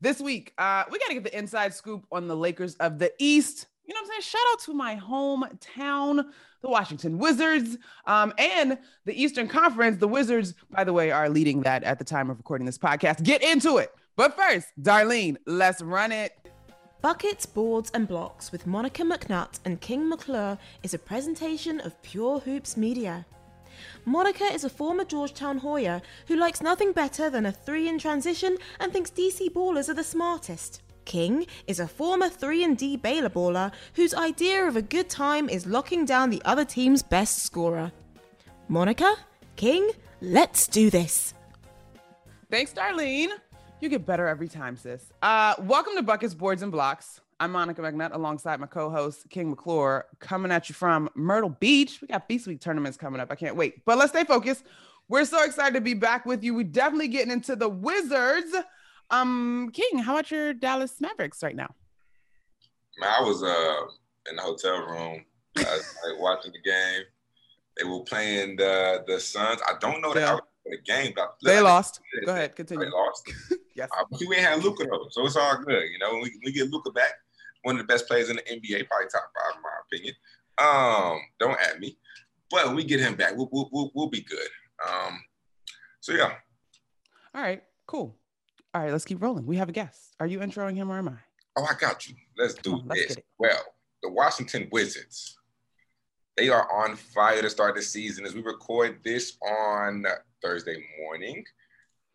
this week, uh, we got to get the inside scoop on the Lakers of the East. You know what I'm saying? Shout out to my hometown, the Washington Wizards, um, and the Eastern Conference. The Wizards, by the way, are leading that at the time of recording this podcast. Get into it. But first, Darlene, let's run it. Buckets, Boards, and Blocks with Monica McNutt and King McClure is a presentation of Pure Hoops Media. Monica is a former Georgetown Hoya who likes nothing better than a 3 in transition and thinks DC ballers are the smartest. King is a former 3 and D Baylor baller whose idea of a good time is locking down the other team's best scorer. Monica, King, let's do this. Thanks, Darlene. You get better every time, sis. Uh, welcome to Buckets, Boards, and Blocks. I'm Monica McNutt alongside my co-host King McClure coming at you from Myrtle Beach. We got Feast Week tournaments coming up. I can't wait. But let's stay focused. We're so excited to be back with you. We're definitely getting into the Wizards. Um, King, how about your Dallas Mavericks right now? Man, I was uh in the hotel room like, watching the game. They were playing the the Suns. I don't know yeah. the game, but they lost. Go ahead, continue. They lost. yes, uh, we ain't had Luka though, so it's all good. You know, when we, we get Luka back, one of the best players in the NBA, probably top five in my opinion. Um, don't at me, but when we get him back, we'll we'll, we'll, we'll be good. Um, so yeah. All right, cool. All right, let's keep rolling. We have a guest. Are you introing him or am I? Oh, I got you. Let's do on, let's this. Well, the Washington Wizards. They are on fire to start the season as we record this on Thursday morning.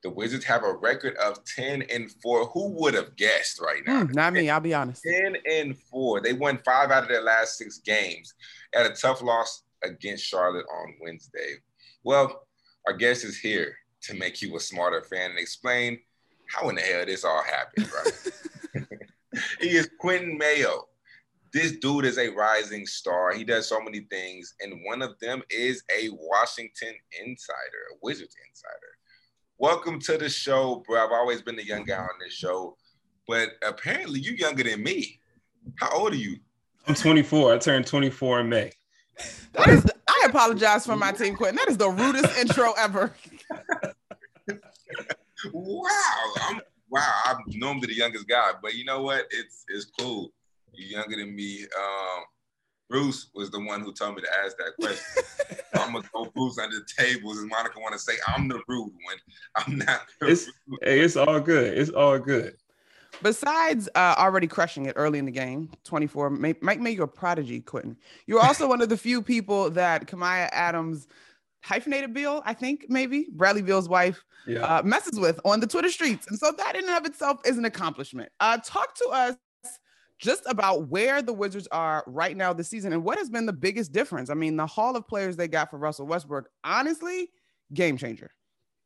The Wizards have a record of 10 and 4. Who would have guessed right now? Mm, not me, I'll be honest. 10 and 4. They won five out of their last six games. at a tough loss against Charlotte on Wednesday. Well, our guest is here to make you a smarter fan and explain how in the hell this all happened, right? he is Quinton Mayo. This dude is a rising star. He does so many things, and one of them is a Washington insider, a Wizards insider welcome to the show, bro. I've always been the young guy on this show, but apparently you're younger than me. How old are you? I'm 24. I turned 24 in May. That is, the, I apologize for my team quitting. That is the rudest intro ever. wow, I'm wow. I'm normally the youngest guy, but you know what? It's it's cool. You're younger than me. Um, Bruce was the one who told me to ask that question. I'm gonna go Bruce under the tables, and Monica want to say I'm the rude one. I'm not. it's hey, it's all good. It's all good. Besides uh, already crushing it early in the game, 24 might make you a prodigy, Quinton. You're also one of the few people that Kamiah Adams hyphenated Bill, I think maybe Bradley Beal's wife, yeah. uh, messes with on the Twitter streets, and so that in and of itself is an accomplishment. Uh, talk to us just about where the Wizards are right now this season and what has been the biggest difference. I mean, the haul of players they got for Russell Westbrook, honestly, game changer.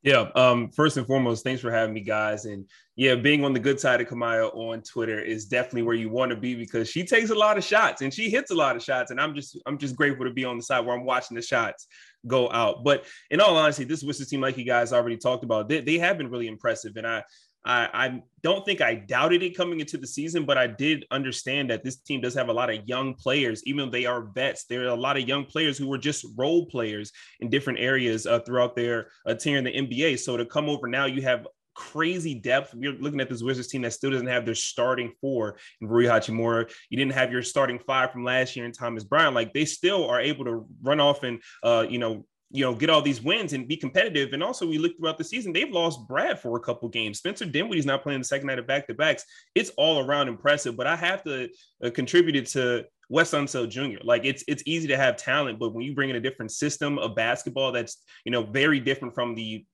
Yeah. Um, first and foremost, thanks for having me, guys. And yeah, being on the good side of Kamiah on Twitter is definitely where you want to be because she takes a lot of shots and she hits a lot of shots. And I'm just I'm just grateful to be on the side where I'm watching the shots go out. But in all honesty, this Wizards team, like you guys already talked about, they, they have been really impressive. And I I, I don't think I doubted it coming into the season, but I did understand that this team does have a lot of young players, even though they are vets. There are a lot of young players who were just role players in different areas uh, throughout their uh, tenure in the NBA. So to come over now, you have crazy depth. You're looking at this Wizards team that still doesn't have their starting four in Rui Hachimura. You didn't have your starting five from last year in Thomas Bryant. Like they still are able to run off and uh, you know you know, get all these wins and be competitive. And also, we look throughout the season, they've lost Brad for a couple games. Spencer Dinwiddie's not playing the second night of back to backs. It's all around impressive, but I have to uh, contribute it to Wes Unseld Jr. Like it's it's easy to have talent, but when you bring in a different system of basketball that's you know very different from the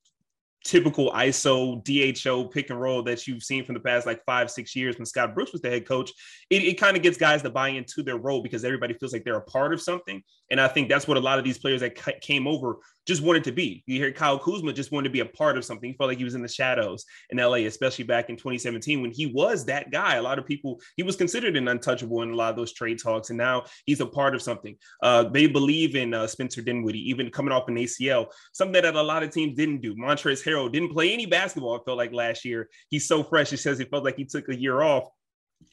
typical ISO DHO pick and roll that you've seen from the past like five, six years when Scott Brooks was the head coach, it, it kind of gets guys to buy into their role because everybody feels like they're a part of something. And I think that's what a lot of these players that came over just wanted to be. You hear Kyle Kuzma just wanted to be a part of something. He felt like he was in the shadows in LA, especially back in 2017 when he was that guy. A lot of people, he was considered an untouchable in a lot of those trade talks, and now he's a part of something. Uh, they believe in uh, Spencer Dinwiddie, even coming off an ACL, something that a lot of teams didn't do. Montrezl Harrell didn't play any basketball, I felt like last year. He's so fresh. He says he felt like he took a year off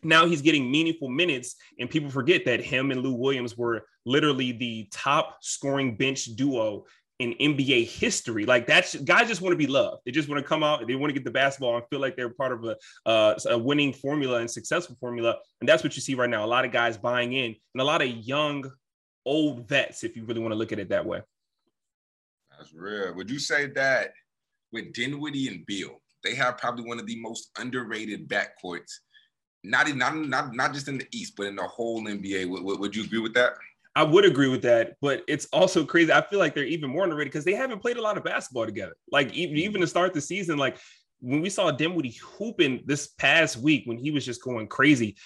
now he's getting meaningful minutes, and people forget that him and Lou Williams were literally the top scoring bench duo in NBA history. Like that's guys just want to be loved. They just want to come out. They want to get the basketball and feel like they're part of a, uh, a winning formula and successful formula. And that's what you see right now. A lot of guys buying in, and a lot of young, old vets. If you really want to look at it that way. That's real. Would you say that with Dinwiddie and Beal, they have probably one of the most underrated backcourts not even not, not not just in the East, but in the whole NBA. Would, would you agree with that? I would agree with that, but it's also crazy. I feel like they're even more underrated because they haven't played a lot of basketball together. Like even, even to start the season, like when we saw Dinwiddie hooping this past week when he was just going crazy,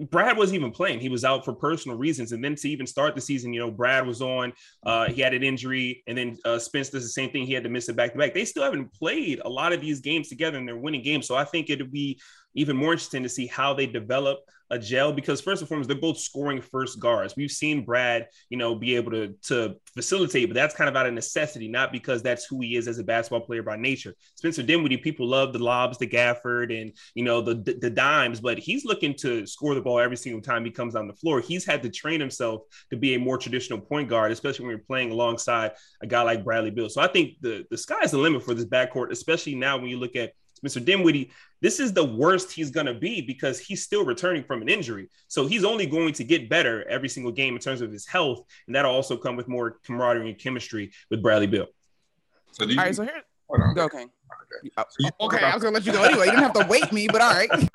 Brad wasn't even playing. He was out for personal reasons. And then to even start the season, you know, Brad was on, uh, he had an injury, and then uh, Spence does the same thing. He had to miss it back to back. They still haven't played a lot of these games together and they're winning games. So I think it'd be even more interesting to see how they develop a gel because first and foremost, they're both scoring first guards. We've seen Brad, you know, be able to to facilitate, but that's kind of out of necessity, not because that's who he is as a basketball player by nature. Spencer Dinwiddie, people love the lobs, the Gafford, and you know the the dimes, but he's looking to score the ball every single time he comes on the floor. He's had to train himself to be a more traditional point guard, especially when you're playing alongside a guy like Bradley Beal. So I think the the sky's the limit for this backcourt, especially now when you look at Mr. Dinwiddie, this is the worst he's going to be because he's still returning from an injury. So he's only going to get better every single game in terms of his health. And that'll also come with more camaraderie and chemistry with Bradley Beal. So you, all right, so here, go, okay. Okay, uh, okay I was going to let you go anyway. You didn't have to wait me, but all right.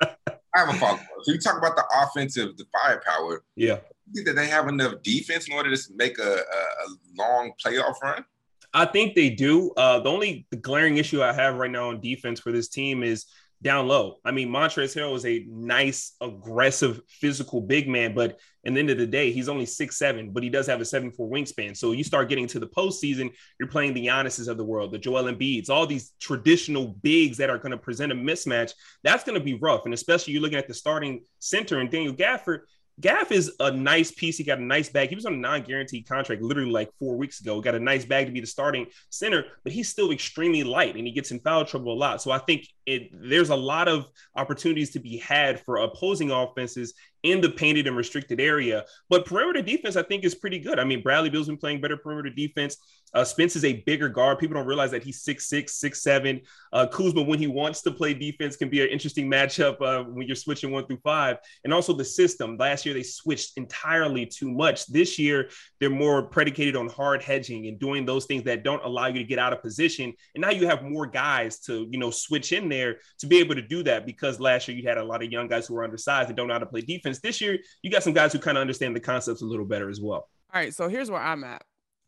I have a follow up. So you talk about the offensive, the firepower. Yeah. You think that they have enough defense in order to make a, a, a long playoff run? I think they do. Uh, the only glaring issue I have right now on defense for this team is down low. I mean, Montrezl Harrell is a nice, aggressive, physical big man, but in the end of the day, he's only six seven, but he does have a seven four wingspan. So you start getting to the postseason, you're playing the Giannis's of the world, the Joel Embiid's, all these traditional bigs that are going to present a mismatch. That's going to be rough, and especially you're looking at the starting center and Daniel Gafford. Gaff is a nice piece. He got a nice bag. He was on a non-guaranteed contract literally like four weeks ago. Got a nice bag to be the starting center, but he's still extremely light and he gets in foul trouble a lot. So I think it there's a lot of opportunities to be had for opposing offenses in the painted and restricted area. But perimeter defense, I think, is pretty good. I mean, Bradley Beal's been playing better perimeter defense. Uh, Spence is a bigger guard. People don't realize that he's six six, six seven. Uh, Kuzma, when he wants to play defense, can be an interesting matchup uh, when you're switching one through five. And also the system. Last year they switched entirely too much. This year they're more predicated on hard hedging and doing those things that don't allow you to get out of position. And now you have more guys to you know switch in there to be able to do that because last year you had a lot of young guys who were undersized and don't know how to play defense. This year you got some guys who kind of understand the concepts a little better as well. All right, so here's where I'm at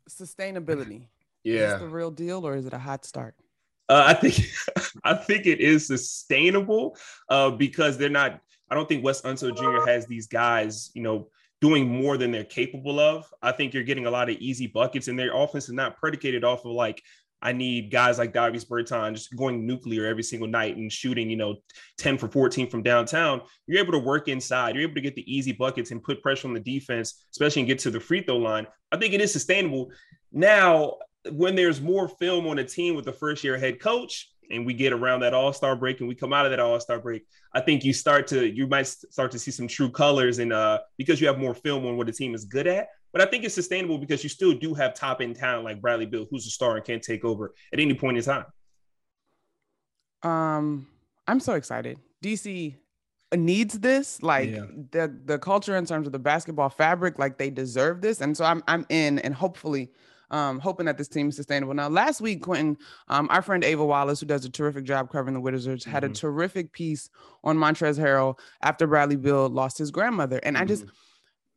sustainability. Yeah. Is the real deal or is it a hot start? Uh, I think I think it is sustainable uh, because they're not. I don't think Wes Unseld Jr. has these guys, you know, doing more than they're capable of. I think you're getting a lot of easy buckets, and their offense is not predicated off of like I need guys like Davis Bertans just going nuclear every single night and shooting, you know, 10 for 14 from downtown. You're able to work inside. You're able to get the easy buckets and put pressure on the defense, especially and get to the free throw line. I think it is sustainable. Now, when there's more film on a team with the first year head coach, and we get around that all-star break and we come out of that all-star break, I think you start to you might start to see some true colors and uh because you have more film on what the team is good at. But I think it's sustainable because you still do have top end talent like Bradley Beal, who's a star and can take over at any point in time. Um, I'm so excited. DC needs this like yeah. the the culture in terms of the basketball fabric like they deserve this and so i'm i'm in and hopefully um, hoping that this team is sustainable. Now, last week, Quinton, um, our friend Ava Wallace, who does a terrific job covering the Wizards, had mm-hmm. a terrific piece on Montrezl Harrell after Bradley Beal lost his grandmother. And mm-hmm. I just, mm-hmm.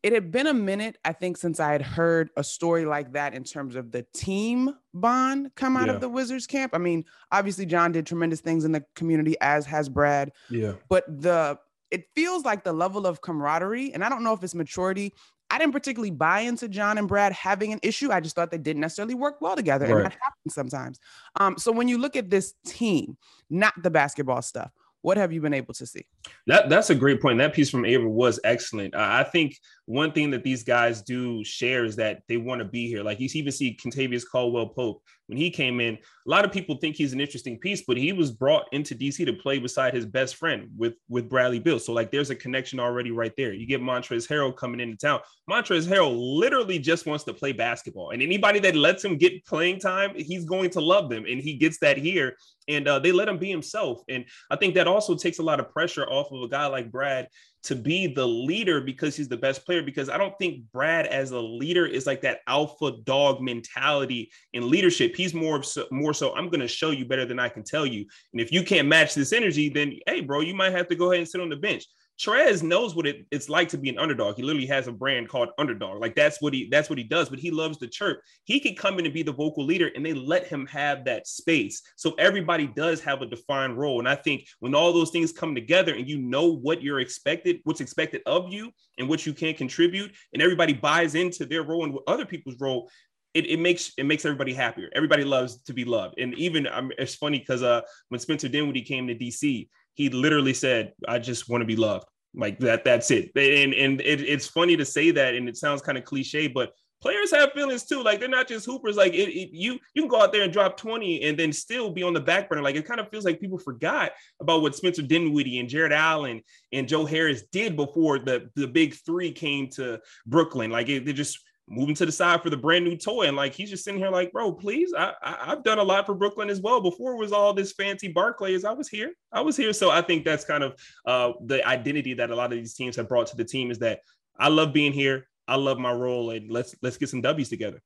it had been a minute, I think, since I had heard a story like that in terms of the team bond come out yeah. of the Wizards camp. I mean, obviously, John did tremendous things in the community, as has Brad. Yeah. But the it feels like the level of camaraderie, and I don't know if it's maturity. I didn't particularly buy into John and Brad having an issue. I just thought they didn't necessarily work well together, right. and that happens sometimes. Um, so when you look at this team, not the basketball stuff, what have you been able to see? That that's a great point. That piece from Ava was excellent. I think one thing that these guys do share is that they want to be here. Like you even see Kentavious Caldwell Pope when he came in. A lot of people think he's an interesting piece, but he was brought into DC to play beside his best friend with with Bradley Beal. So like there's a connection already right there. You get Montrezl Harrell coming into town. Montrezl Harrell literally just wants to play basketball, and anybody that lets him get playing time, he's going to love them, and he gets that here. And uh, they let him be himself, and I think that also takes a lot of pressure off of a guy like Brad to be the leader because he's the best player. Because I don't think Brad as a leader is like that alpha dog mentality in leadership. He's more so, more so. I'm going to show you better than I can tell you. And if you can't match this energy, then hey, bro, you might have to go ahead and sit on the bench. Trez knows what it, it's like to be an underdog. He literally has a brand called Underdog. Like that's what he that's what he does. But he loves to chirp. He could come in and be the vocal leader, and they let him have that space. So everybody does have a defined role. And I think when all those things come together, and you know what you're expected, what's expected of you, and what you can contribute, and everybody buys into their role and other people's role, it, it, makes it makes everybody happier. Everybody loves to be loved, and even um, it's funny because uh, when Spencer Dinwiddie came to DC, he literally said, "I just want to be loved." Like that. That's it. And and it, it's funny to say that, and it sounds kind of cliche, but players have feelings too. Like they're not just hoopers. Like it, it, you you can go out there and drop 20 and then still be on the back burner. Like it kind of feels like people forgot about what Spencer Dinwiddie and Jarrett Allen and Joe Harris did before the, the big three came to Brooklyn. Like it, they just moving to the side for the brand new toy. And like he's just sitting here like, bro, please. I, I have done a lot for Brooklyn as well. Before it was all this fancy Barclays. I was here. I was here. So I think that's kind of uh, the identity that a lot of these teams have brought to the team is that I love being here. I love my role, and let's let's get some W's together.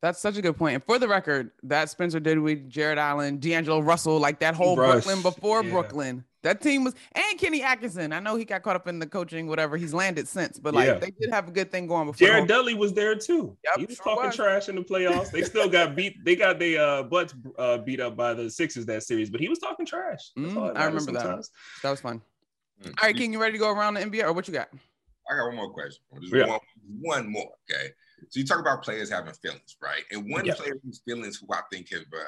That's such a good point. And for the record, that Spencer Dinwiddie, Jarrett Allen, D'Angelo Russell, like that whole Rush. Brooklyn before yeah. Brooklyn, that team was and Kenny Atkinson. I know he got caught up in the coaching, whatever. He's landed since, but like yeah. they did have a good thing going before. Jared Dudley was there too. Yep, he was sure talking was. trash in the playoffs. They still got beat. They got their uh, butts uh, beat up by the Sixers that series, but he was talking trash. Mm, I remember sometimes. that. That was fun. Mm-hmm. All right, King, you ready to go around the NBA or what you got? I got one more question. Just yeah. one, one more. Okay. So you talk about players having feelings, right? And one player whose feelings who I think have uh,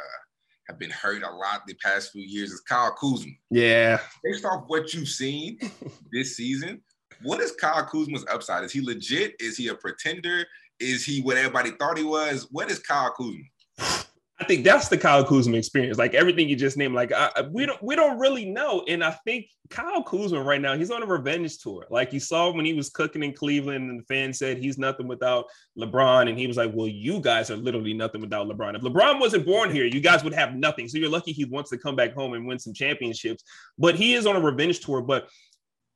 have been hurt a lot the past few years is Kyle Kuzma. Yeah. Based off what you've seen this season, what is Kyle Kuzma's upside? Is he legit? Is he a pretender? Is he what everybody thought he was? What is Kyle Kuzma? I think that's the Kyle Kuzma experience. Like everything you just named, like I, we don't we don't really know. And I think Kyle Kuzma right now, he's on a revenge tour. Like you saw when he was cooking in Cleveland, and the fans said he's nothing without LeBron, and he was like, "Well, you guys are literally nothing without LeBron. If LeBron wasn't born here, you guys would have nothing. So you're lucky he wants to come back home and win some championships. But he is on a revenge tour. But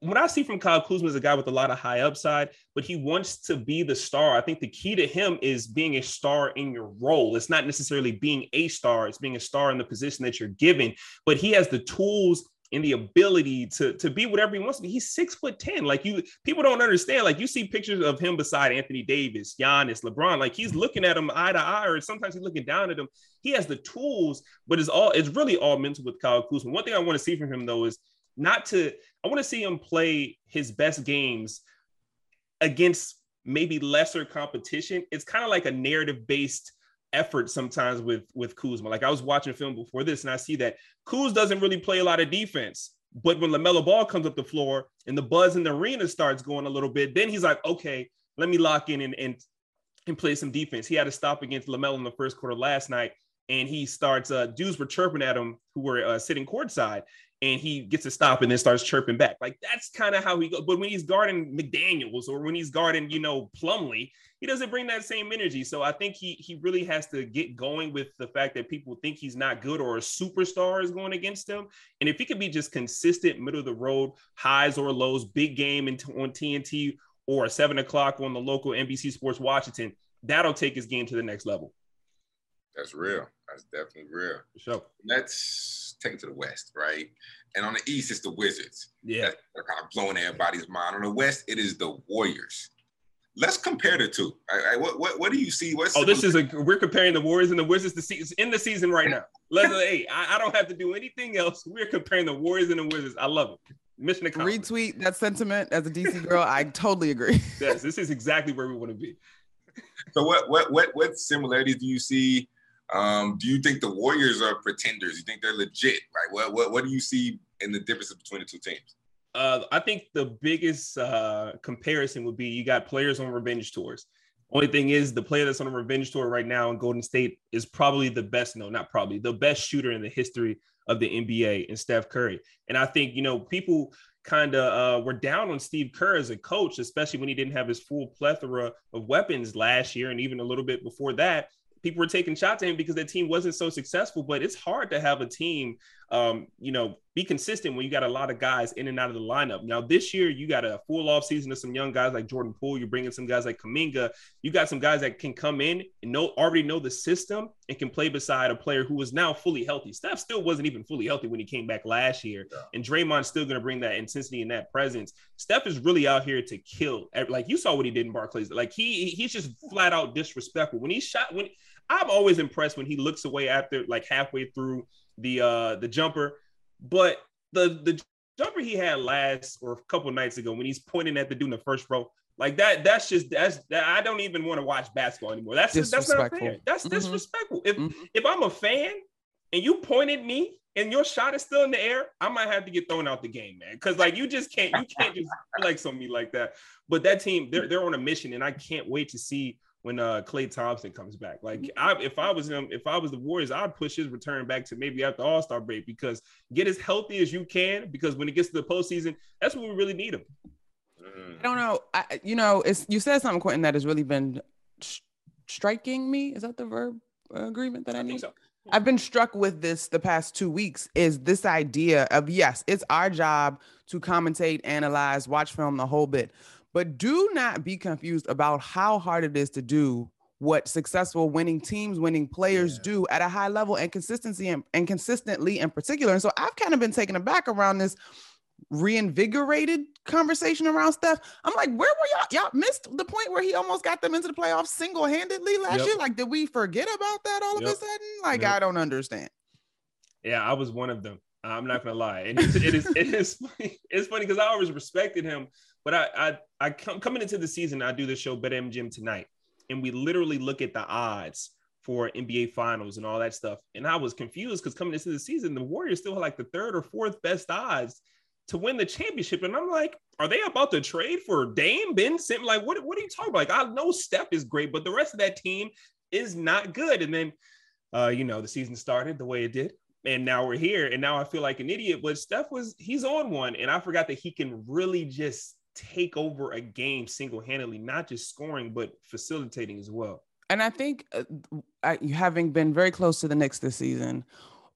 what I see from Kyle Kuzma is a guy with a lot of high upside, but he wants to be the star. I think the key to him is being a star in your role. It's not necessarily being a star, it's being a star in the position that you're given, but he has the tools and the ability to, to be whatever he wants to be. He's six foot 10. Like you, people don't understand. Like you see pictures of him beside Anthony Davis, Giannis, LeBron. Like he's looking at him eye to eye, or sometimes he's looking down at him. He has the tools, but it's all it's really all mental with Kyle Kuzma. One thing I want to see from him though is not to I want to see him play his best games against maybe lesser competition. It's kind of like a narrative based effort sometimes with with Kuzma. Like I was watching film before this and I see that Kuz doesn't really play a lot of defense. But when LaMelo Ball comes up the floor and the buzz in the arena starts going a little bit, then he's like, okay, let me lock in and, and, and play some defense. He had to stop against LaMelo in the first quarter last night and he starts uh dudes were chirping at him who were uh, sitting courtside and he gets a stop and then starts chirping back. Like that's kind of how he goes. But when he's guarding McDaniels or when he's guarding, you know, Plumlee, he doesn't bring that same energy. So I think he he really has to get going with the fact that people think he's not good or a superstar is going against him. And if he could be just consistent, middle of the road, highs or lows, big game in, on TNT or seven o'clock on the local NBC Sports Washington, that'll take his game to the next level. That's real. That's definitely real. For sure. Let's take it to the West, right? And on the East, it's the Wizards. Yeah. They're kind of blowing everybody's mind. On the West, it is the Warriors. Let's compare the two. Right, what, what, what do you see? What's oh, this is a we're comparing the Warriors and the Wizards. The season in the season right now. Let's hey, I, I, don't have to do anything else. We're comparing the Warriors and the Wizards. I love it. mission accomplished. Retweet that sentiment as a DC girl. I totally agree. yes, this is exactly where we want to be. So what what what what similarities do you see? Um, do you think the Warriors are pretenders? You think they're legit? Like what what what do you see in the differences between the two teams? Uh, I think the biggest uh, comparison would be you got players on revenge tours. Only thing is, the player that's on a revenge tour right now in Golden State is probably the best, no, not probably, the best shooter in the history of the NBA and Steph Curry. And I think, you know, people kind of uh, were down on Steve Kerr as a coach, especially when he didn't have his full plethora of weapons last year and even a little bit before that people were taking shots at him because the team wasn't so successful. But it's hard to have a team, um, you know, be consistent when you got a lot of guys in and out of the lineup. Now this year you got a full off season of some young guys like Jordan Poole. You're bringing some guys like Kuminga. You got some guys that can come in and know already know the system and can play beside a player who is now fully healthy. Steph still wasn't even fully healthy when he came back last year, yeah. and Draymond's still going to bring that intensity and that presence. Steph is really out here to kill. Like you saw what he did in Barclays. Like he he's just flat out disrespectful when he shot when I'm always impressed when he looks away after like halfway through the uh the jumper. But the the jumper he had last or a couple nights ago when he's pointing at the dude in the first row, like that, that's just that's that I don't even want to watch basketball anymore. That's that's not fair. That's mm-hmm. disrespectful. If mm-hmm. if I'm a fan and you point at me and your shot is still in the air, I might have to get thrown out the game, man. Cause like you just can't you can't just flex on me like that. But that team, they're they're on a mission, and I can't wait to see when uh Klay Thompson comes back. Like mm-hmm. I, if I was him, if I was the Warriors, I'd push his return back to maybe after All Star break because get as healthy as you can. Because when it gets to the postseason, that's when we really need him. I don't know. I, you know, it's you said something, Quinton, that has really been sh- striking me. Is that the verb uh, agreement that I, I need? So. I've been struck with this the past two weeks. Is this idea of yes, it's our job to commentate, analyze, watch film, the whole bit. But do not be confused about how hard it is to do what successful winning teams, winning players yeah. do at a high level and consistency and, and consistently in particular. And so I've kind of been taken aback around this reinvigorated conversation around Steph. I'm like, where were y'all? Y'all missed the point where he almost got them into the playoffs single handedly last yep. year. Like, did we forget about that all yep. of a sudden? Like, yep. I don't understand. Yeah, I was one of them. I'm not gonna lie, and it is it is funny. it's funny because I always respected him but I, I, I come coming into the season, I do the show BetMGM tonight, and we literally look at the odds for NBA finals and all that stuff. And I was confused because coming into the season, the Warriors still had like the third or fourth best odds to win the championship. And I'm like, are they about to trade for Dame Ben Simmons? Like, what, what are you talking about? Like, I know Steph is great, but the rest of that team is not good. And then, uh, you know, the season started the way it did and now we're here and now i feel like an idiot but steph was he's on one and i forgot that he can really just take over a game single-handedly, not just scoring but facilitating as well. And I think uh, I, having been very close to the Knicks this season,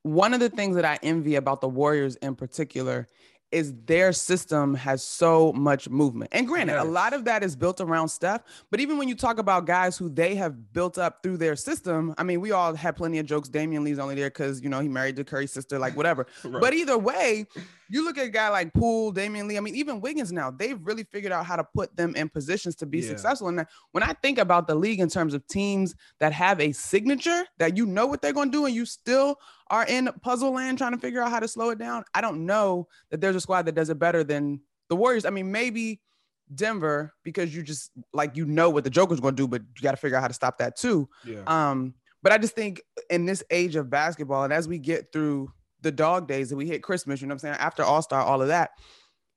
one of the things that I envy about the Warriors in particular is their system has so much movement. And granted, yes. a lot of that is built around Steph. But even when you talk about guys who they have built up through their system, I mean, we all had plenty of jokes. Damion Lee's only there because, you know, he married the Curry sister, like whatever. right. But either way, you look at a guy like Poole, Damion Lee, I mean, even Wiggins now, they've really figured out how to put them in positions to be yeah. successful. And when I think about the league in terms of teams that have a signature that you know what they're going to do and you still are in puzzle land trying to figure out how to slow it down, I don't know that there's a squad that does it better than the Warriors. I mean, maybe Denver because you just like you know what the Joker's going to do, but you got to figure out how to stop that too. Yeah. Um, but I just think in this age of basketball, and as we get through the dog days that we hit Christmas, you know what I'm saying? After All Star, all of that,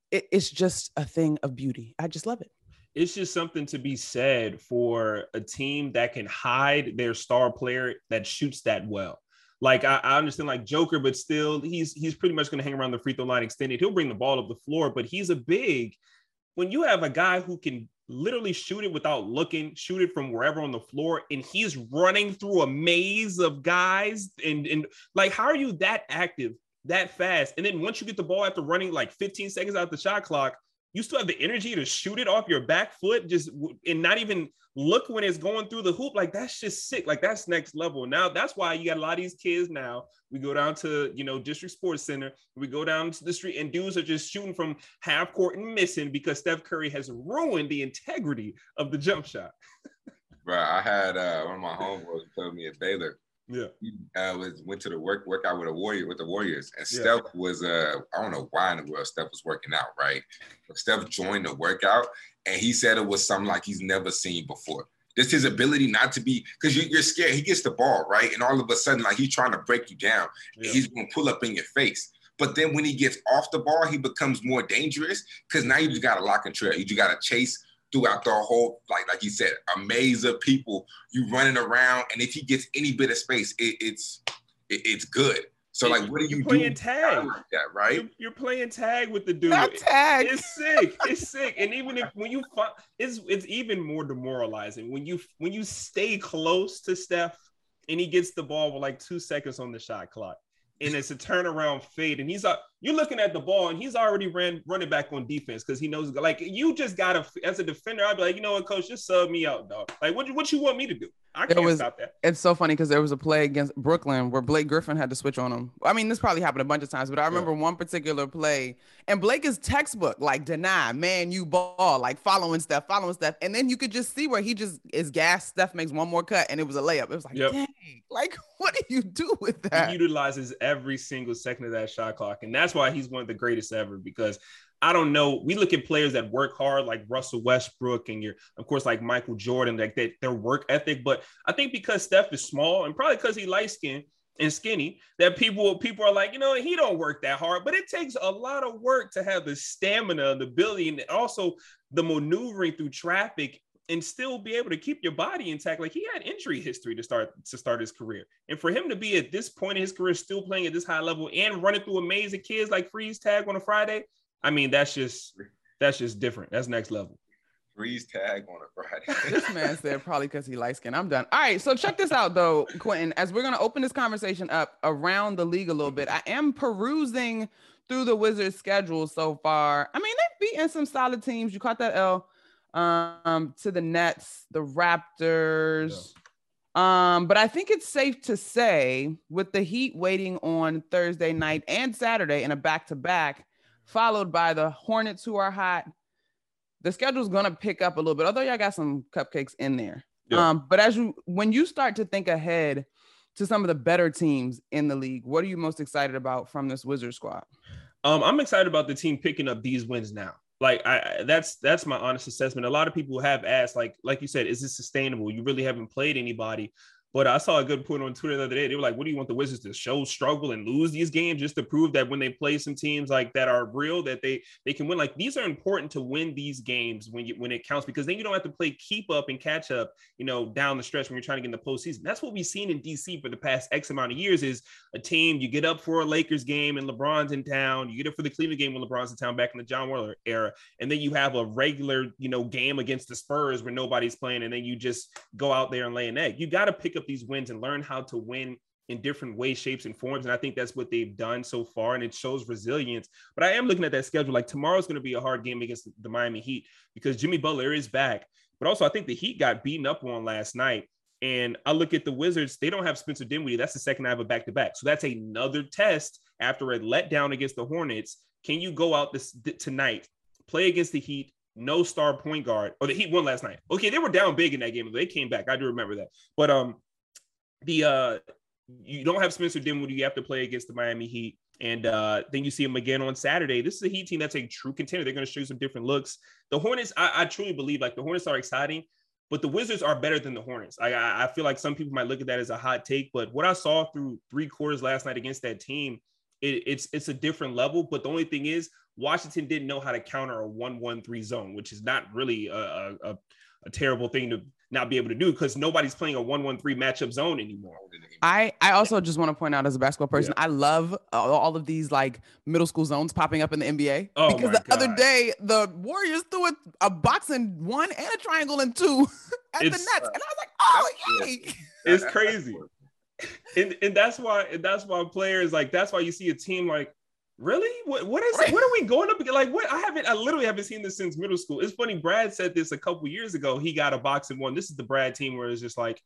it, it's just a thing of beauty. I just love it. It's just something to be said for a team that can hide their star player that shoots that well. Like I, I understand like Joker, but still he's he's pretty much to hang around the free throw line extended. He'll bring the ball up the floor, but he's a big. When you have a guy who can literally shoot it without looking, shoot it from wherever on the floor, and he's running through a maze of guys, and and like how are you that active, that fast? And then once you get the ball after running like 15 seconds out the shot clock, you still have the energy to shoot it off your back foot, just and not even look when it's going through the hoop. Like that's just sick. Like that's next level. Now that's why you got a lot of these kids now. We go down to you know District Sports Center. We go down to the street and dudes are just shooting from half court and missing because Steph Curry has ruined the integrity of the jump shot. Bro, I had uh, one of my homeboys tell me at Baylor. Yeah. Uh, was went to the work workout with a warrior with the Warriors, and Yeah. Steph was uh I don't know why in the world Steph was working out, right? But Steph joined the workout, and he said it was something like he's never seen before. Just his ability not to be because you, you're scared. He gets the ball right, and all of a sudden, like he's trying to break you down, Yeah. he's to pull up in your face. But then when he gets off the ball, he becomes more dangerous because now you just got to lock and trail. You just got to chase throughout the whole, like like you said, a maze of people. You running around, and if he gets any bit of space, it, it's it, it's good. So like, what do You're you playing do tag. like that, right? You're, you're playing tag with the dude. Not tag. It's sick. It's sick. And even if when you find it's it's even more demoralizing when you when you stay close to Steph and he gets the ball with like two seconds on the shot clock. And it's a turnaround fade, and he's up. You're looking at the ball, and he's already ran running back on defense because he knows. Like you just gotta, as a defender, I'd be like, you know what, coach, just sub me out, dog. Like what, what you want me to do? I can't was- stop that. It's so funny because there was a play against Brooklyn where Blake Griffin had to switch on him. I mean, this probably happened a bunch of times, but I remember one particular play, and Blake is textbook, like deny, man, you ball, like following Steph, following Steph, and then you could just see where he just is gas. Steph makes one more cut, and it was a layup. It was like, Yep. dang, like what do you do with that? He utilizes every single second of that shot clock. And that's why he's one of the greatest ever because I don't know. We look at players that work hard, like Russell Westbrook, and you're, of course, like Michael Jordan, like that their work ethic. But I think because Steph is small and probably because he light skinned and skinny, that people people are like, you know, he don't work that hard. But it takes a lot of work to have the stamina, the ability, and also the maneuvering through traffic and still be able to keep your body intact. Like he had injury history to start to start his career, and for him to be at this point in his career, still playing at this high level and running through amazing kids like freeze tag on a Friday, I mean, that's just that's just different. That's next level. Freeze tag on a Friday. this man said probably because he light skin. I'm done. All right, so check this out though, Quinton. As we're gonna open this conversation up around the league a little bit, I am perusing through the Wizards' schedule so far. I mean, they've beaten some solid teams. You caught that L um to the Nets, the Raptors. Um, but I think it's safe to say, with the Heat waiting on Thursday night and Saturday in a back-to-back, followed by the Hornets who are hot, the schedule's gonna pick up a little bit. Although y'all got some cupcakes in there. Yeah. Um, but as you when you start to think ahead to some of the better teams in the league, what are you most excited about from this Wizard squad? Um, I'm excited about the team picking up these wins now. Like I, that's that's my honest assessment. A lot of people have asked, like like you said, is this sustainable? You really haven't played anybody. But I saw a good point on Twitter the other day. They were like, "What do you want the Wizards to show struggle and lose these games just to prove that when they play some teams like that are real, that they they can win? Like these are important to win these games when you when it counts because then you don't have to play keep up and catch up, you know, down the stretch when you're trying to get in the postseason. That's what we've seen in DC for the past X amount of years. Is a team you get up for a Lakers game and LeBron's in town, you get up for the Cleveland game when LeBron's in town back in the John Wall era, and then you have a regular, you know, game against the Spurs where nobody's playing, and then you just go out there and lay an egg. You got to pick up these wins and learn how to win in different ways, shapes, and forms. And I think that's what they've done so far, and it shows resilience. But I am looking at that schedule. Like tomorrow's going to be a hard game against the Miami Heat because Jimmy Butler is back. But also, I think the Heat got beaten up on last night. And I look at the Wizards, they don't have Spencer Dinwiddie. That's the second I have a back to back. So that's another test after a letdown against the Hornets. Can you go out this tonight, play against the Heat, no star point guard, or the Heat won last night? Okay, they were down big in that game. They came back. I do remember that. But um, the uh, you don't have Spencer Dinwiddie. You have to play against the Miami Heat. And uh, then you see him again on Saturday. This is a Heat team that's a true contender. They're going to show you some different looks. The Hornets, I, I truly believe, like the Hornets are exciting, but the Wizards are better than the Hornets. I, I feel like some people might look at that as a hot take, but what I saw through three quarters last night against that team, it, it's it's a different level. But the only thing is, Washington didn't know how to counter a one-one-three zone, which is not really a, a, a terrible thing to not be able to do because nobody's playing a one-one-three matchup zone anymore. I I also just want to point out as a basketball person, I love all, all of these like middle school zones popping up in the NBA. Oh because my the other day the Warriors threw a, a box in one and a triangle in two at the Nets, uh, and I was like, oh yay! It's crazy. and, and that's why and that's why players like that's why you see a team like really what what is Right. what are we going up against? like what I haven't I literally haven't seen this since middle school. It's funny Brad said this a couple years ago. He got a box-and-one. This is the Brad team where it's just like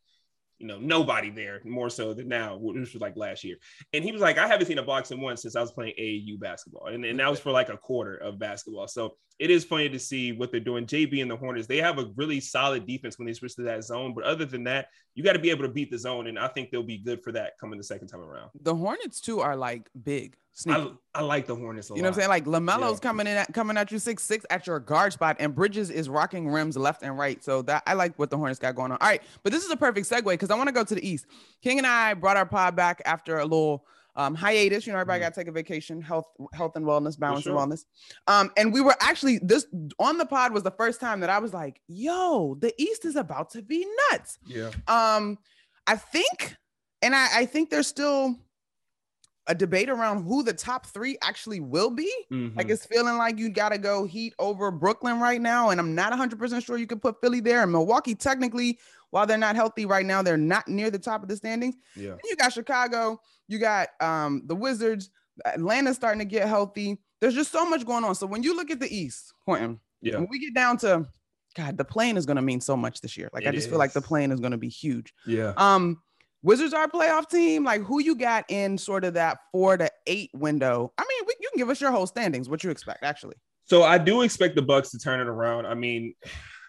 you know nobody there more so than now which was like last year and he was like i haven't seen a box-and-one since i was playing aau basketball and, and that was for like a quarter of basketball so it is funny to see what they're doing. JB and the Hornets, they have a really solid defense when they switch to that zone. But other than that, you got to be able to beat the zone. And I think they'll be good for that coming the second time around. The Hornets, too, are like big. I, I, like the Hornets. you know what I'm saying? Like LaMelo's yeah. coming in at coming at you six six at your guard spot, and Bridges is rocking rims left and right. So that I like what the Hornets got going on. All right, but this is a perfect segue because I want to go to the East. King and I brought our pod back after a little um, hiatus. You know, everybody mm-hmm. got to take a vacation, health, health and wellness, balance sure. and wellness. Um, and we were actually this on the pod was the first time that I was like, "Yo, the East is about to be nuts." Yeah. Um, I think, and I, I think there's still a debate around who the top three actually will be. Mm-hmm. Like it's feeling like you got to go Heat over Brooklyn right now, and I'm not 100 percent sure you could put Philly there. And Milwaukee, technically, while they're not healthy right now, they're not near the top of the standings. Yeah. And you got Chicago, you got um, the Wizards, Atlanta's starting to get healthy. There's just so much going on. So when you look at the East, Quinton, yeah. when we get down to God, the play-in is going to mean so much this year. Like it I just is. feel like the play-in is going to be huge. Yeah. Um, Wizards are a playoff team. Like who you got in sort of that four to eight window? I mean, we, you can give us your whole standings. What you expect, actually? So I do expect the Bucks to turn it around. I mean,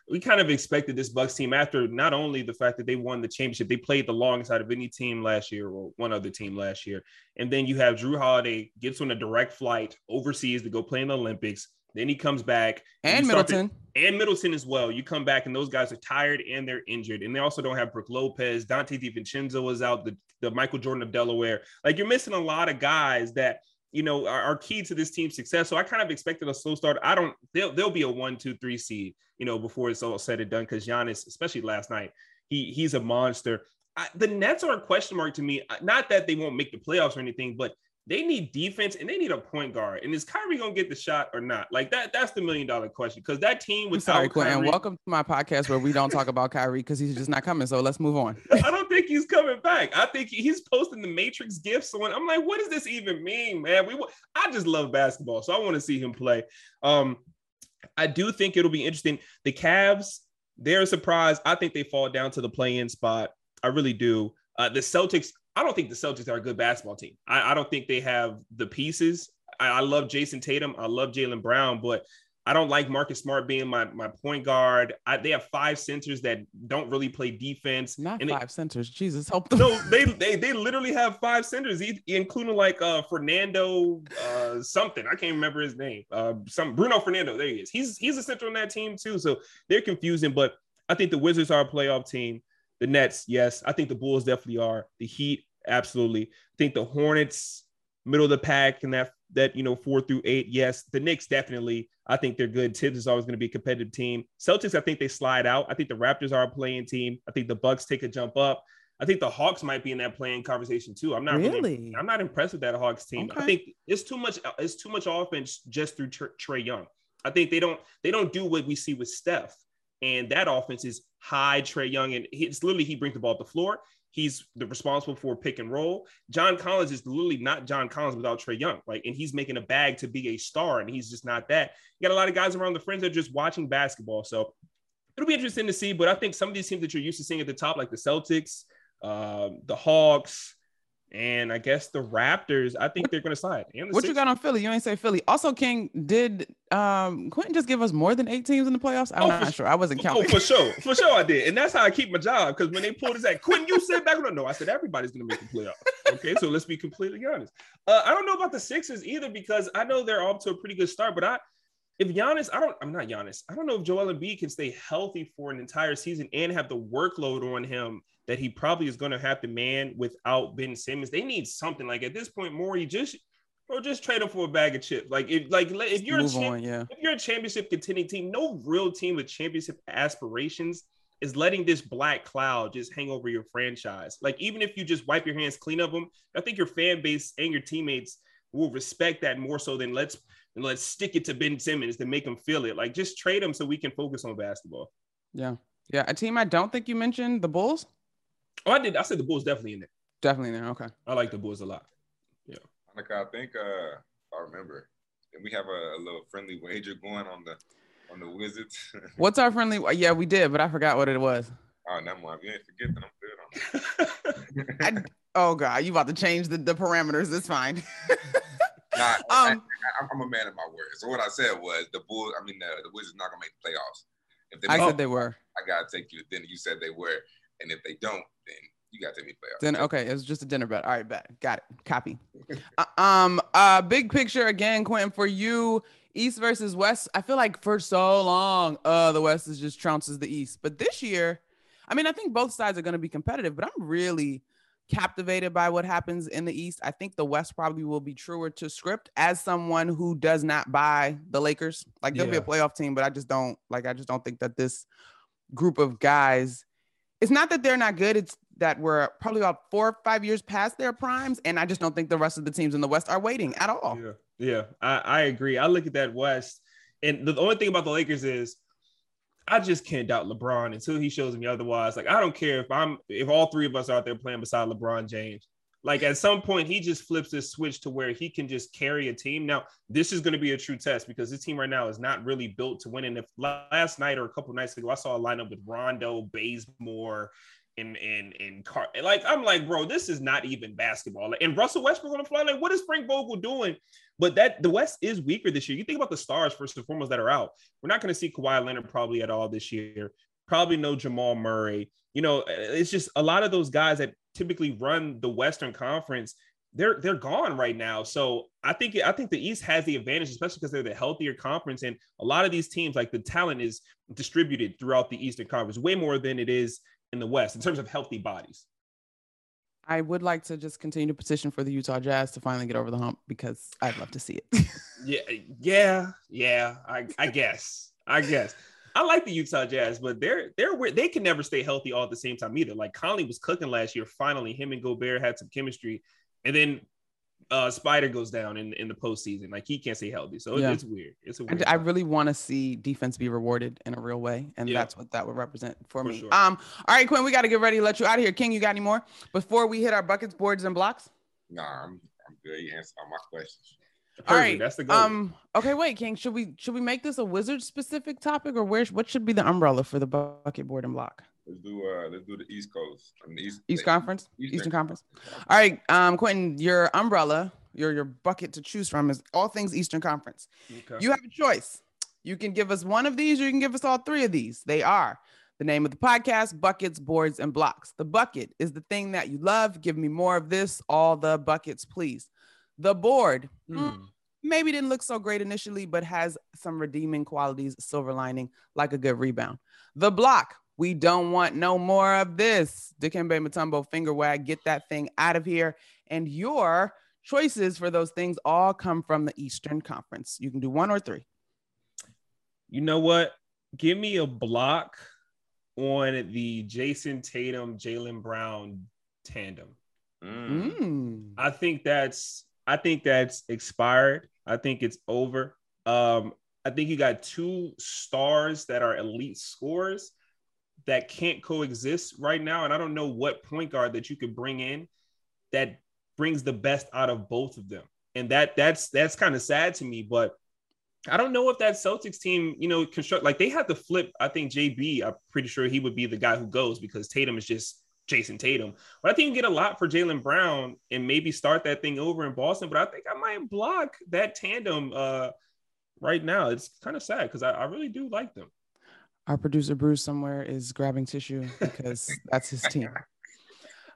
we kind of expected this Bucks team after not only the fact that they won the championship, they played the longest out of any team last year or one other team last year. And then you have Jrue Holiday gets on a direct flight overseas to go play in the Olympics. Then he comes back and, and Middleton to, and Middleton as well. You come back and those guys are tired and they're injured, and they also don't have Brook Lopez. Donte DiVincenzo is out. The the Michael Jordan of Delaware. Like you're missing a lot of guys that you know are, are, key to this team's success. So I kind of expected a slow start. I don't. They'll they'll be a one, two, three seed. You know before it's all said and done. Because Giannis, especially last night, he he's a monster. I, the Nets are a question mark to me. Not that they won't make the playoffs or anything, but they need defense and they need a point guard. And is Kyrie gonna get the shot or not? Like that, that's the million dollar question. Because that team was sorry, Quinton. Welcome to my podcast where we don't talk about Kyrie because he's just not coming. So let's move on. I don't think he's coming back. I think he's posting the Matrix gifts on. I'm like, what does this even mean, man? We I just love basketball, so I want to see him play. Um, I do think it'll be interesting. The Cavs, they're a surprise. I think they fall down to the play-in spot. I really do. Uh, the Celtics, I don't think the Celtics are a good basketball team. I, I don't think they have the pieces. I, I love Jayson Tatum. I love Jaylen Brown, but I don't like Marcus Smart being my, my point guard. I, they have five centers that don't really play defense. Not and five they, centers. Jesus, help them. No, they, they they literally have five centers, including like uh Fernando uh something. I can't remember his name. Uh, some Bruno Fernando. There he is. He's he's a center on that team too. So they're confusing. But I think the Wizards are a playoff team. The Nets, yes. I think the Bulls definitely are. The Heat, absolutely. I think the Hornets, middle of the pack, and that that you know four through eight, yes. The Knicks, definitely. I think they're good. Thibs is always going to be a competitive team. Celtics, I think they slide out. I think the Raptors are a play-in team. I think the Bucks take a jump up. I think the Hawks might be in that play-in conversation too. I'm not really, really I'm not impressed with that Hawks team. Okay. I think it's too much. It's too much offense just through Trae Young. I think they don't they don't do what we see with Steph, and that offense is high Trae Young, and it's literally he brings the ball to the floor. He's the responsible for pick and roll. John Collins is literally not John Collins without Trae Young, like, and he's making a bag to be a star, and he's just not that. You got a lot of guys around the friends that are just watching basketball, so it'll be interesting to see. But I think some of these teams that you're used to seeing at the top, like the Celtics, uh, the Hawks, and I guess the Raptors, I think they're going to slide. What you got on Philly? You ain't say Philly. Also, King, did um Quinton just give us more than eight teams in the playoffs? I'm oh, not sure. I wasn't counting. Oh, for sure. For sure I did. And that's how I keep my job. Because when they pulled us at Quinton, you said back, no, I said everybody's going to make the playoffs. Okay, so let's be completely honest. Uh, I don't know about the Sixers either because I know they're off to a pretty good start, but I if Giannis, I don't, I'm not Giannis. I don't know if Joel Embiid can stay healthy for an entire season and have the workload on him that he probably is going to have to man without Ben Simmons. They need something like at this point, Morey just or just trade him for a bag of chips. Like if like if you're a champ- on, yeah. if you're a championship contending team, no real team with championship aspirations is letting this black cloud just hang over your franchise. Like even if you just wipe your hands clean of them, I think your fan base and your teammates will respect that more so than let's let's stick it to Ben Simmons to make him feel it. Like just trade him so we can focus on basketball. Yeah. Yeah. A team I don't think you mentioned, the Bulls. Oh, I did. I said the Bulls definitely in there. Definitely in there. Okay. I like the Bulls a lot. Monica, I think uh I remember. And we have a, a, little friendly wager going on the on the Wizards. What's our friendly? Yeah, we did, but I forgot what it was. Oh, never mind. You ain't forget that I'm good on oh God, you about to change the, the parameters. It's fine. Nah, Um, I, am a man of my word. So what I said was the Bulls. I mean, the, the Wizards not gonna make the playoffs. If they I said they were. I gotta take you. To then you said they were, and if they don't, you gotta take me to playoffs. Then okay, it was just a dinner bet. All right, bet. Got it. Copy. Uh, um, uh, big picture again, Quinton, for you, East versus West. I feel like for so long, uh, the West is just trounces the East. But this year, I mean, I think both sides are gonna be competitive, but I'm really captivated by what happens in the East. I think the West probably will be truer to script as someone who does not buy the Lakers. Like they'll be a playoff team, but I just don't like I just don't think that this group of guys it's not that they're not good, it's that we're probably about four or five years past their primes. And I just don't think the rest of the teams in the West are waiting at all. Yeah, yeah, I, I agree. I look at that West, and the only thing about the Lakers is I just can't doubt LeBron until he shows me otherwise. Like I don't care if I'm if all three of us are out there playing beside LeBron James. Like at some point he just flips this switch to where he can just carry a team. Now this is going to be a true test because this team right now is not really built to win. And if last night or a couple nights ago I saw a lineup with Rondo, Bazemore, and and and Car- like I'm like, bro, this is not even basketball. And Russell Westbrook on the fly, like, what is Frank Vogel doing? But that the West is weaker this year. You think about the stars first and foremost that are out. We're not going to see Kawhi Leonard probably at all this year. Probably no Jamal Murray. You know, it's just a lot of those guys that typically run the Western Conference. They're they're gone right now. So I think I think the East has the advantage, especially because they're the healthier conference, and a lot of these teams, like the talent, is distributed throughout the Eastern Conference way more than it is in the West in terms of healthy bodies. I would like to just continue to petition for the Utah Jazz to finally get over the hump because I'd love to see it. Yeah, yeah, yeah. I, I guess. I guess. I like the Utah Jazz, but they're they're weird. They can never stay healthy all at the same time either. Like Conley was cooking last year. Finally, him and Gobert had some chemistry, and then uh Spider goes down in in the postseason. Like he can't stay healthy, so Yeah. it's weird. It's a I, weird. I time. really want to see defense be rewarded in a real way, and Yeah. that's what that would represent for, For me. sure. Um, all right, Quinn, we got to get ready to let you out of here. King, you got any more before we hit our buckets, boards, and blocks? Nah, I'm, I'm good. You answered all my questions. Perfect. all right, that's the goal. Um, okay, wait, King, should we should we make this a wizard specific topic, or where what should be the umbrella for the bucket, board, and block? Let's do uh let's do the East Coast. I mean, the East, East Conference, Eastern Conference. All right, um, Quinton, your umbrella, your your bucket to choose from is all things Eastern Conference. Okay. You have a choice. You can give us one of these, or you can give us all three of these. They are the name of the podcast, buckets, boards, and blocks. The bucket is the thing that you love. Give me more of this. All the buckets, please. The board mm, Hmm. maybe didn't look so great initially, but has some redeeming qualities, silver lining, like a good rebound. The block. We don't want no more of this. Dikembe Mutombo finger wag. Get that thing out of here. And your choices for those things all come from the Eastern Conference. You can do one or three. You know what? Give me a block on the Jayson Tatum, Jaylen Brown tandem. Mm. Mm. I think that's I think that's expired. I think it's over. Um, I think you got two stars that are elite scorers that can't coexist right now. And I don't know what point guard that you could bring in that brings the best out of both of them. And that that's that's kind of sad to me, but I don't know if that Celtics team, you know, construct like they have to flip. I think JB, I'm pretty sure he would be the guy who goes because Tatum is just Jayson Tatum. But I think you get a lot for Jaylen Brown and maybe start that thing over in Boston. But I think I might block that tandem uh, right now. It's kind of sad because I, I really do like them. Our producer Bruce somewhere is grabbing tissue because that's his team.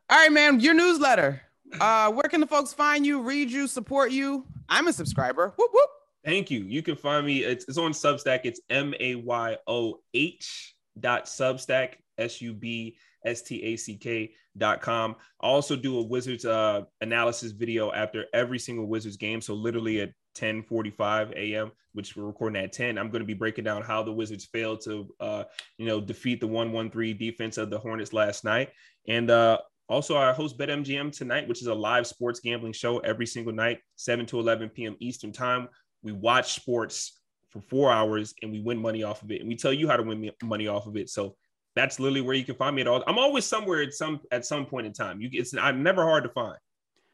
All right, man. Your newsletter. Uh, where can the folks find you, read you, support you? I'm a subscriber. Whoop whoop. Thank you. You can find me. It's, it's on Substack. It's M A Y O H dot Substack S U B S T A C K dot com. I also do a Wizards uh, analysis video after every single Wizards game. So literally at 10 45 a.m., which we're recording at 10, I'm going to be breaking down how the Wizards failed to, uh, you know, defeat the 1-1-3 defense of the Hornets last night. And uh, also, I host BetMGM tonight, which is a live sports gambling show every single night, 7 to 11 p.m. Eastern time. We watch sports for four hours and we win money off of it. And we tell you how to win money off of it. So that's literally where you can find me at all. I'm always somewhere at some at some point in time. You it's I'm never hard to find.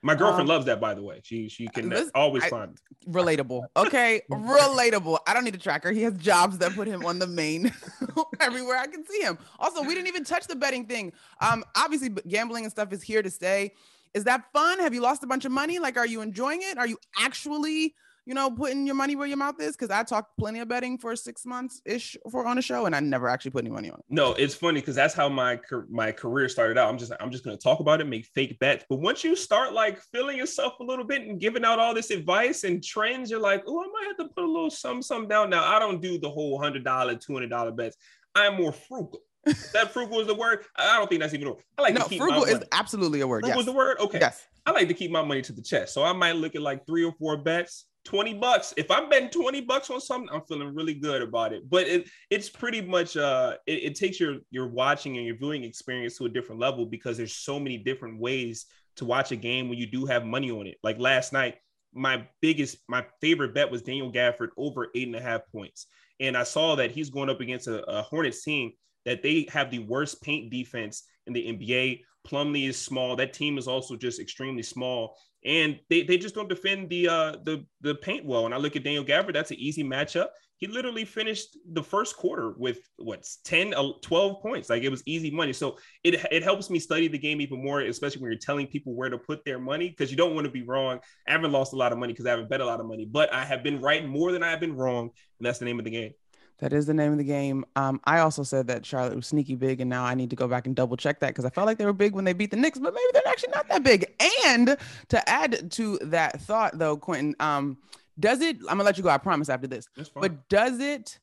My girlfriend Um, loves that, by the way. She she can listen, always I- find. Relatable. Okay, relatable. I don't need a tracker. He has jobs that put him on the main everywhere I can see him. Also, we didn't even touch the betting thing. Um, obviously, gambling and stuff is here to stay. Is that fun? Have you lost a bunch of money? Like, are you enjoying it? Are you actually you know, putting your money where your mouth is? Because I talked plenty of betting for six months ish for on a show, and I never actually put any money on it. No, it's funny because that's how my my career started out. I'm just I'm just gonna talk about it, make fake bets. But once you start like feeling yourself a little bit and giving out all this advice and trends, you're like, oh, I might have to put a little some some down. Now I don't do the whole hundred dollar, two hundred dollar bets. I'm more frugal. that frugal is the word. I don't think that's even. A word. I like no, frugal is absolutely a word. Frugal yes. is the word. Okay. Yes. I like to keep my money to the chest, so I might look at like three or four bets 20 bucks. If I'm betting 20 bucks on something, I'm feeling really good about it. But it it's pretty much uh it, it, takes your your watching and your viewing experience to a different level because there's so many different ways to watch a game when you do have money on it. Like last night, my biggest, my favorite bet was Daniel Gafford over eight and a half points. And I saw that he's going up against a, a Hornets team that they have the worst paint defense in the NBA. Plumlee is small. That team is also just extremely small and they, they just don't defend the uh the the paint well. And I look at Daniel Gafford, that's an easy matchup. He literally finished the first quarter with what's 10 uh, 12 points. Like it was easy money. So it it helps me study the game even more, especially when you're telling people where to put their money because you don't want to be wrong. I haven't lost a lot of money because I haven't bet a lot of money, but I have been right more than I have been wrong, and that's the name of the game. That is the name of the game. Um, I also said that Charlotte was sneaky big, and now I need to go back and double check that because I felt like they were big when they beat the Knicks, but maybe they're actually not that big. And to add to that thought, though, Quinton, um, does it? I'm gonna let you go. I promise after this. But does it,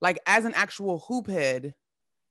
like, as an actual hoop head,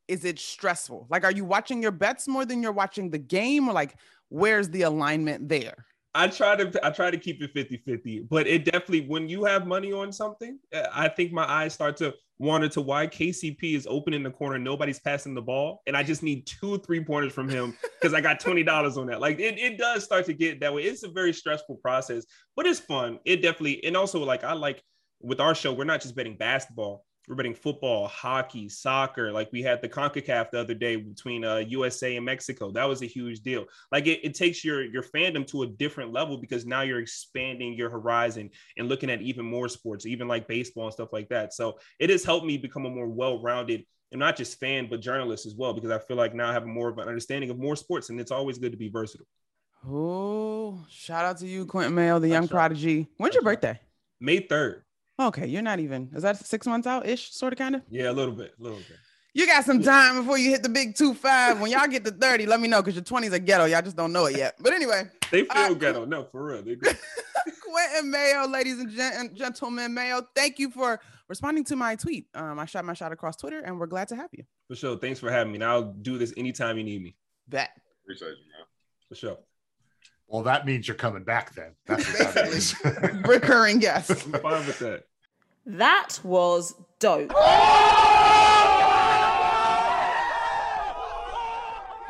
is it stressful? Like, are you watching your bets more than you're watching the game, or like, where's the alignment there? I try to I try to keep it 50-50, but it definitely when you have money on something, eh, I think my eyes start to wander to why KCP is open in the corner, nobody's passing the ball, and I just need two three pointers from him because I got twenty dollars on that. Like it, it does start to get that way. It's a very stressful process, but it's fun. It definitely and also like I like with our show, we're not just betting basketball we're betting football, hockey, soccer. Like we had the CONCACAF the other day between uh, USA and Mexico. That was a huge deal. Like it, it takes your your fandom to a different level because now you're expanding your horizon and looking at even more sports, even like baseball and stuff like that. So it has helped me become a more well-rounded and not just fan but journalist as well because I feel like now I have more of an understanding of more sports and it's always good to be versatile. Oh, shout out to you, Quinton Mayo, the young prodigy. When's your birthday? May 3rd. Okay, you're not even. Is that six months out ish, sort of, kind of? Yeah, a little bit, a little bit. You got some time before you hit the big two five. When y'all get to 30, let me know because your 20s are ghetto. Y'all just don't know it yet. But anyway, they feel uh, ghetto. No, for real. They do. Quinton Mayo, ladies and gent- gentlemen, Mayo, thank you for responding to my tweet. Um, I shot my shot across Twitter, and we're glad to have you. For sure. Thanks for having me. And I'll do this anytime you need me. Bet. Appreciate you, man. For sure. Well, that means you're coming back then. That's what that. Recurring guest. I'm fine with that. That was dope.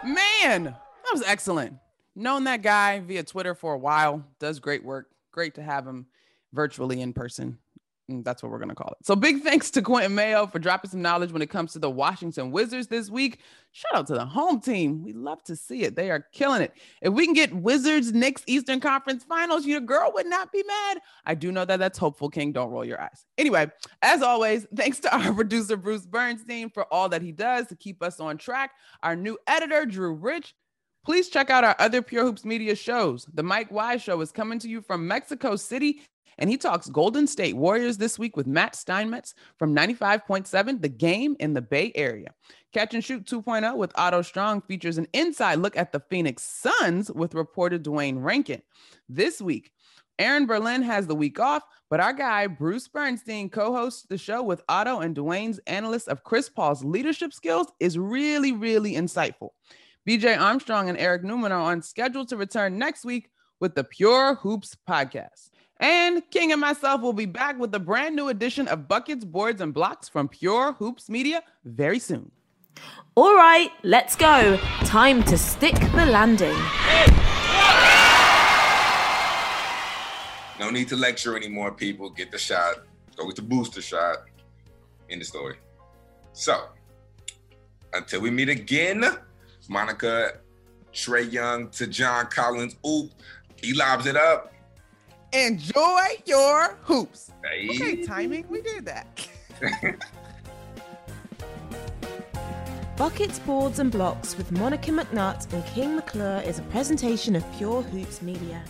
Man, that was excellent. Known that guy via Twitter for a while, does great work. Great to have him virtually in person. Mm, that's what we're going to call it. So, big thanks to Quinton Mayo for dropping some knowledge when it comes to the Washington Wizards this week. Shout out to the home team. We love to see it. They are killing it. If we can get Wizards Knicks Eastern Conference Finals, your girl would not be mad. I do know that that's hopeful, King. Don't roll your eyes. Anyway, as always, thanks to our producer, Bruce Bernstein, for all that he does to keep us on track. Our new editor, Drew Rich. Please check out our other Pure Hoops Media shows. The Mike Wise Show is coming to you from Mexico City and he talks Golden State Warriors this week with Matt Steinmetz from 95.7, the game in the Bay Area. Catch and Shoot 2.0 with Otto Strong features an inside look at the Phoenix Suns with reporter Duane Rankin. This week, Aaron Berlin has the week off, but our guy Bruce Bernstein co-hosts the show with Otto and Duane's analyst of Chris Paul's leadership skills is really, really insightful. BJ Armstrong and Eric Newman are on schedule to return next week with the Pure Hoops podcast. And King and myself will be back with a brand new edition of Buckets, Boards, and Blocks from Pure Hoops Media very soon. All right, let's go. Time to stick the landing. No need to lecture anymore, people. Get the shot. Go with the booster shot. In the story. So, until we meet again, Monica, Trae Young to John Collins. Oop, he lobs it up. Enjoy your hoops. Hey. Okay, timing. We did that. Buckets, Boards and Blocks with Monica McNutt and King McClure is a presentation of Pure Hoops Media.